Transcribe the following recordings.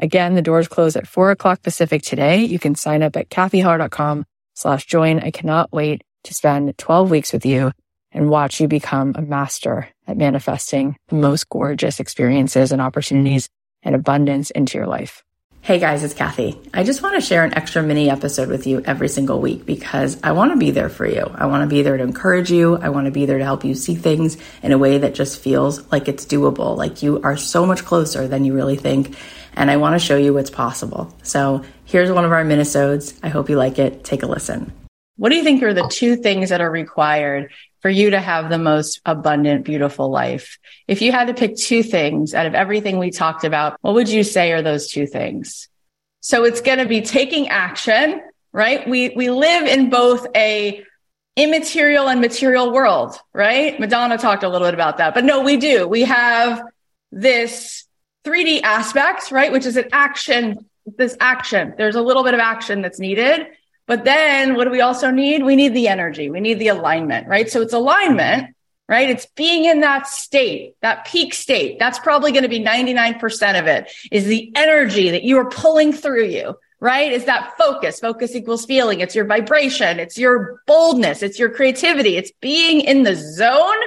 Again, the doors close at four o'clock Pacific today. You can sign up at cathyheller.com slash join. I cannot wait to spend 12 weeks with you and watch you become a master at manifesting the most gorgeous experiences and opportunities and abundance into your life. Hey guys, it's Cathy. I just want to share an extra mini episode with you every single week because I want to be there for you. I want to be there to encourage you. I want to be there to help you see things in a way that just feels like it's doable, like you are so much closer than you really think. And I want to show you what's possible. So here's one of our minisodes. I hope you like it. Take a listen. What do you think are the two things that are required for you to have the most abundant, beautiful life? If you had to pick two things out of everything we talked about, what would you say are those two things? So it's going to be taking action, right? We, we live in both a immaterial and material world, right? Madonna talked a little bit about that, but no, we do. We have this 3D aspect, right? Which is an action, this action. There's a little bit of action that's needed. But then what do we also need? We need the energy. We need the alignment, right? So it's alignment, right? It's being in that state, that peak state. That's probably going to be 99% of it is the energy that you are pulling through you, right? Is that focus. Focus equals feeling. It's your vibration. It's your boldness. It's your creativity. It's being in the zone.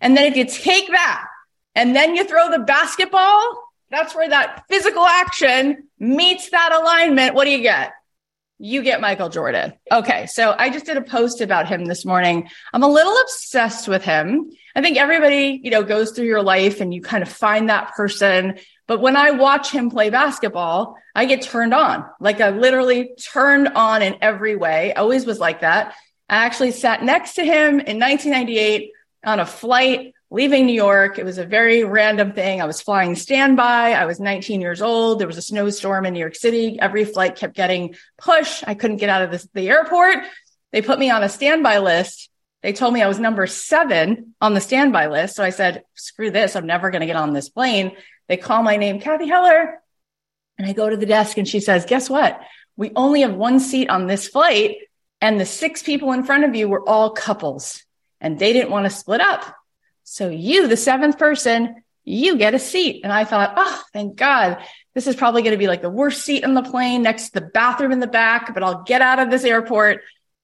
And then if you take that and then you throw the basketball, that's where that physical action meets that alignment. What do you get? You get Michael Jordan. Okay. So I just did a post about him this morning. I'm a little obsessed with him. I think everybody, you know, goes through your life and you kind of find that person. But when I watch him play basketball, I get turned on. Like I literally turned on in every way. I always was like that. I actually sat next to him in 1998 on a flight leaving New York. It was a very random thing. I was flying standby. I was 19 years old. There was a snowstorm in New York City. Every flight kept getting pushed. I couldn't get out of the, the airport. They put me on a standby list. They told me I was number seven on the standby list. So I said, screw this. I'm never going to get on this plane. They call my name, Cathy Heller. And I go to the desk and she says, guess what? We only have one seat on this flight. And the six people in front of you were all couples and they didn't want to split up. So you, the seventh person, you get a seat. And I thought, oh, thank God. This is probably going to be like the worst seat on the plane next to the bathroom in the back, but I'll get out of this airport.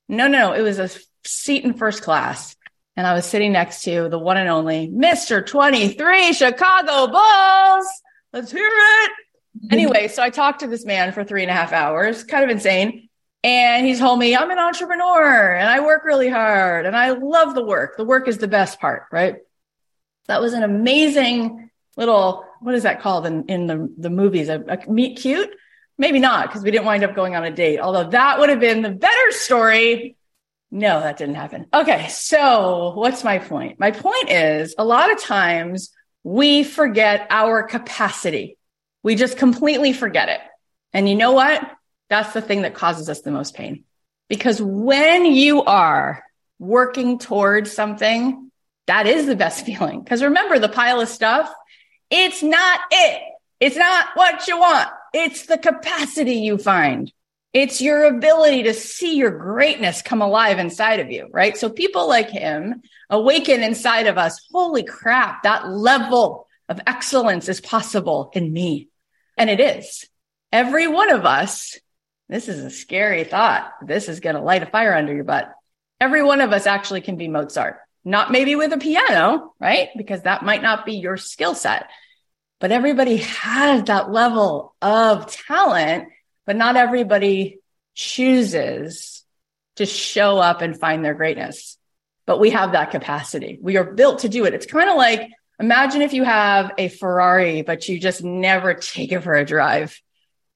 No, no, it was a seat in first class. And I was sitting next to the one and only Mr. 23 Chicago Bulls. Let's hear it. Anyway, so I talked to this man for three and a half hours, kind of insane. And he told me, I'm an entrepreneur and I work really hard and I love the work. The work is the best part, right? That was an amazing little, what is that called in, in the, the movies? A, a meet cute? Maybe not, because we didn't wind up going on a date, although that would have been the better story. No, that didn't happen. Okay. So what's my point? My point is a lot of times we forget our capacity. We just completely forget it. And you know what? That's the thing that causes us the most pain. Because when you are working towards something that is the best feeling. Because remember the pile of stuff, it's not it. It's not what you want. It's the capacity you find. It's your ability to see your greatness come alive inside of you, right? So people like him awaken inside of us. Holy crap, that level of excellence is possible in me. And it is. Every one of us, this is a scary thought. This is going to light a fire under your butt. Every one of us actually can be Mozart not maybe with a piano, right? Because that might not be your skill set. But everybody has that level of talent, but not everybody chooses to show up and find their greatness. but we have that capacity. We are built to do it. It's kind of like imagine if you have a Ferrari, but you just never take it for a drive.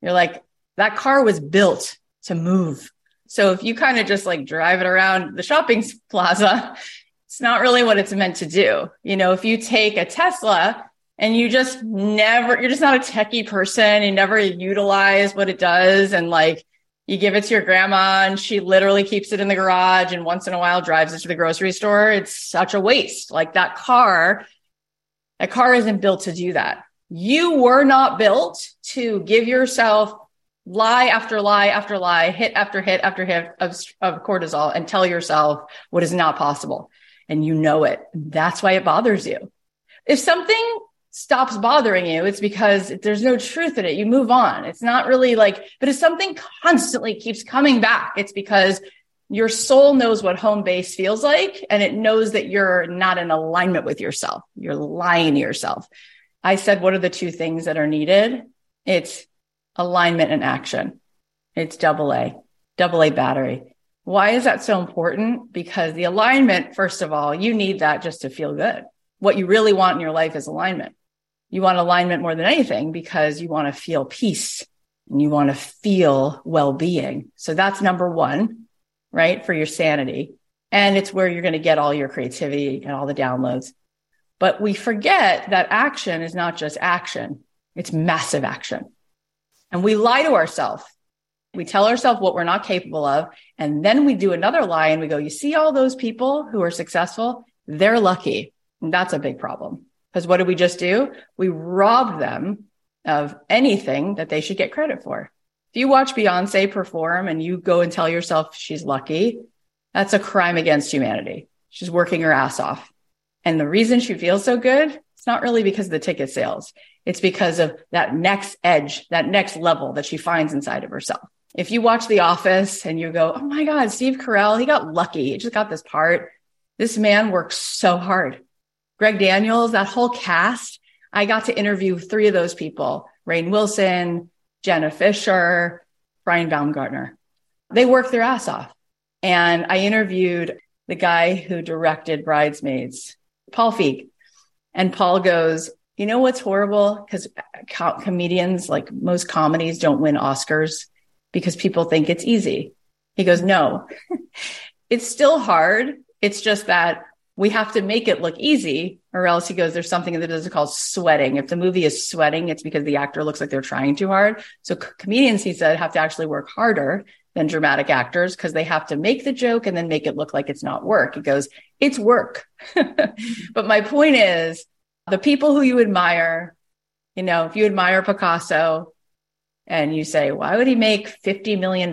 You're like, that car was built to move. So if you kind of just like drive it around the shopping plaza, it's not really what it's meant to do. You know, if you take a Tesla and you just never, you're just not a techie person, you never utilize what it does and like you give it to your grandma and she literally keeps it in the garage and once in a while drives it to the grocery store. It's such a waste. Like that car, a car isn't built to do that. You were not built to give yourself lie after lie after lie, hit after hit after hit of, of cortisol and tell yourself what is not possible. And you know it. That's why it bothers you. If something stops bothering you, it's because there's no truth in it. You move on. It's not really like, but if something constantly keeps coming back, it's because your soul knows what home base feels like and it knows that you're not in alignment with yourself. You're lying to yourself. I said, what are the two things that are needed? It's alignment and action. It's double A, double A battery. Why is that so important? Because the alignment, first of all, you need that just to feel good. What you really want in your life is alignment. You want alignment more than anything because you want to feel peace and you want to feel well being. So that's number one, right? For your sanity. And it's where you're going to get all your creativity and all the downloads. But we forget that action is not just action. It's massive action. And we lie to ourselves. We tell ourselves what we're not capable of. And then we do another lie and we go, you see all those people who are successful? They're lucky. And that's a big problem. Because what did we just do? We robbed them of anything that they should get credit for. If you watch Beyonce perform and you go and tell yourself she's lucky, that's a crime against humanity. She's working her ass off. And the reason she feels so good, it's not really because of the ticket sales. It's because of that next edge, that next level that she finds inside of herself. If you watch The Office and you go, Oh my God, Steve Carell, he got lucky. He just got this part. This man works so hard. Greg Daniels, that whole cast, I got to interview three of those people, Rainn Wilson, Jenna Fischer, Brian Baumgartner. They worked their ass off. And I interviewed the guy who directed Bridesmaids, Paul Feig. And Paul goes, you know what's horrible? Because co- comedians, like most comedies, don't win Oscars because people think it's easy. He goes, no, it's still hard. It's just that we have to make it look easy or else he goes, there's something that is called sweating. If the movie is sweating, it's because the actor looks like they're trying too hard. So comedians, he said, have to actually work harder than dramatic actors because they have to make the joke and then make it look like it's not work. He goes, it's work. but my point is the people who you admire, you know, if you admire Picasso and you say, why would he make $50 million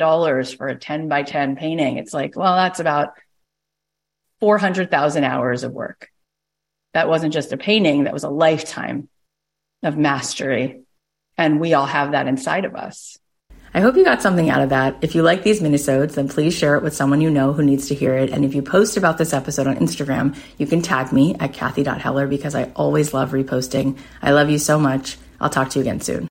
for a 10 by 10 painting? It's like, well, that's about 400,000 hours of work. That wasn't just a painting, that was a lifetime of mastery. And we all have that inside of us. I hope you got something out of that. If you like these minisodes, then please share it with someone you know who needs to hear it. And if you post about this episode on Instagram, you can tag me at Cathy.Heller because I always love reposting. I love you so much. I'll talk to you again soon.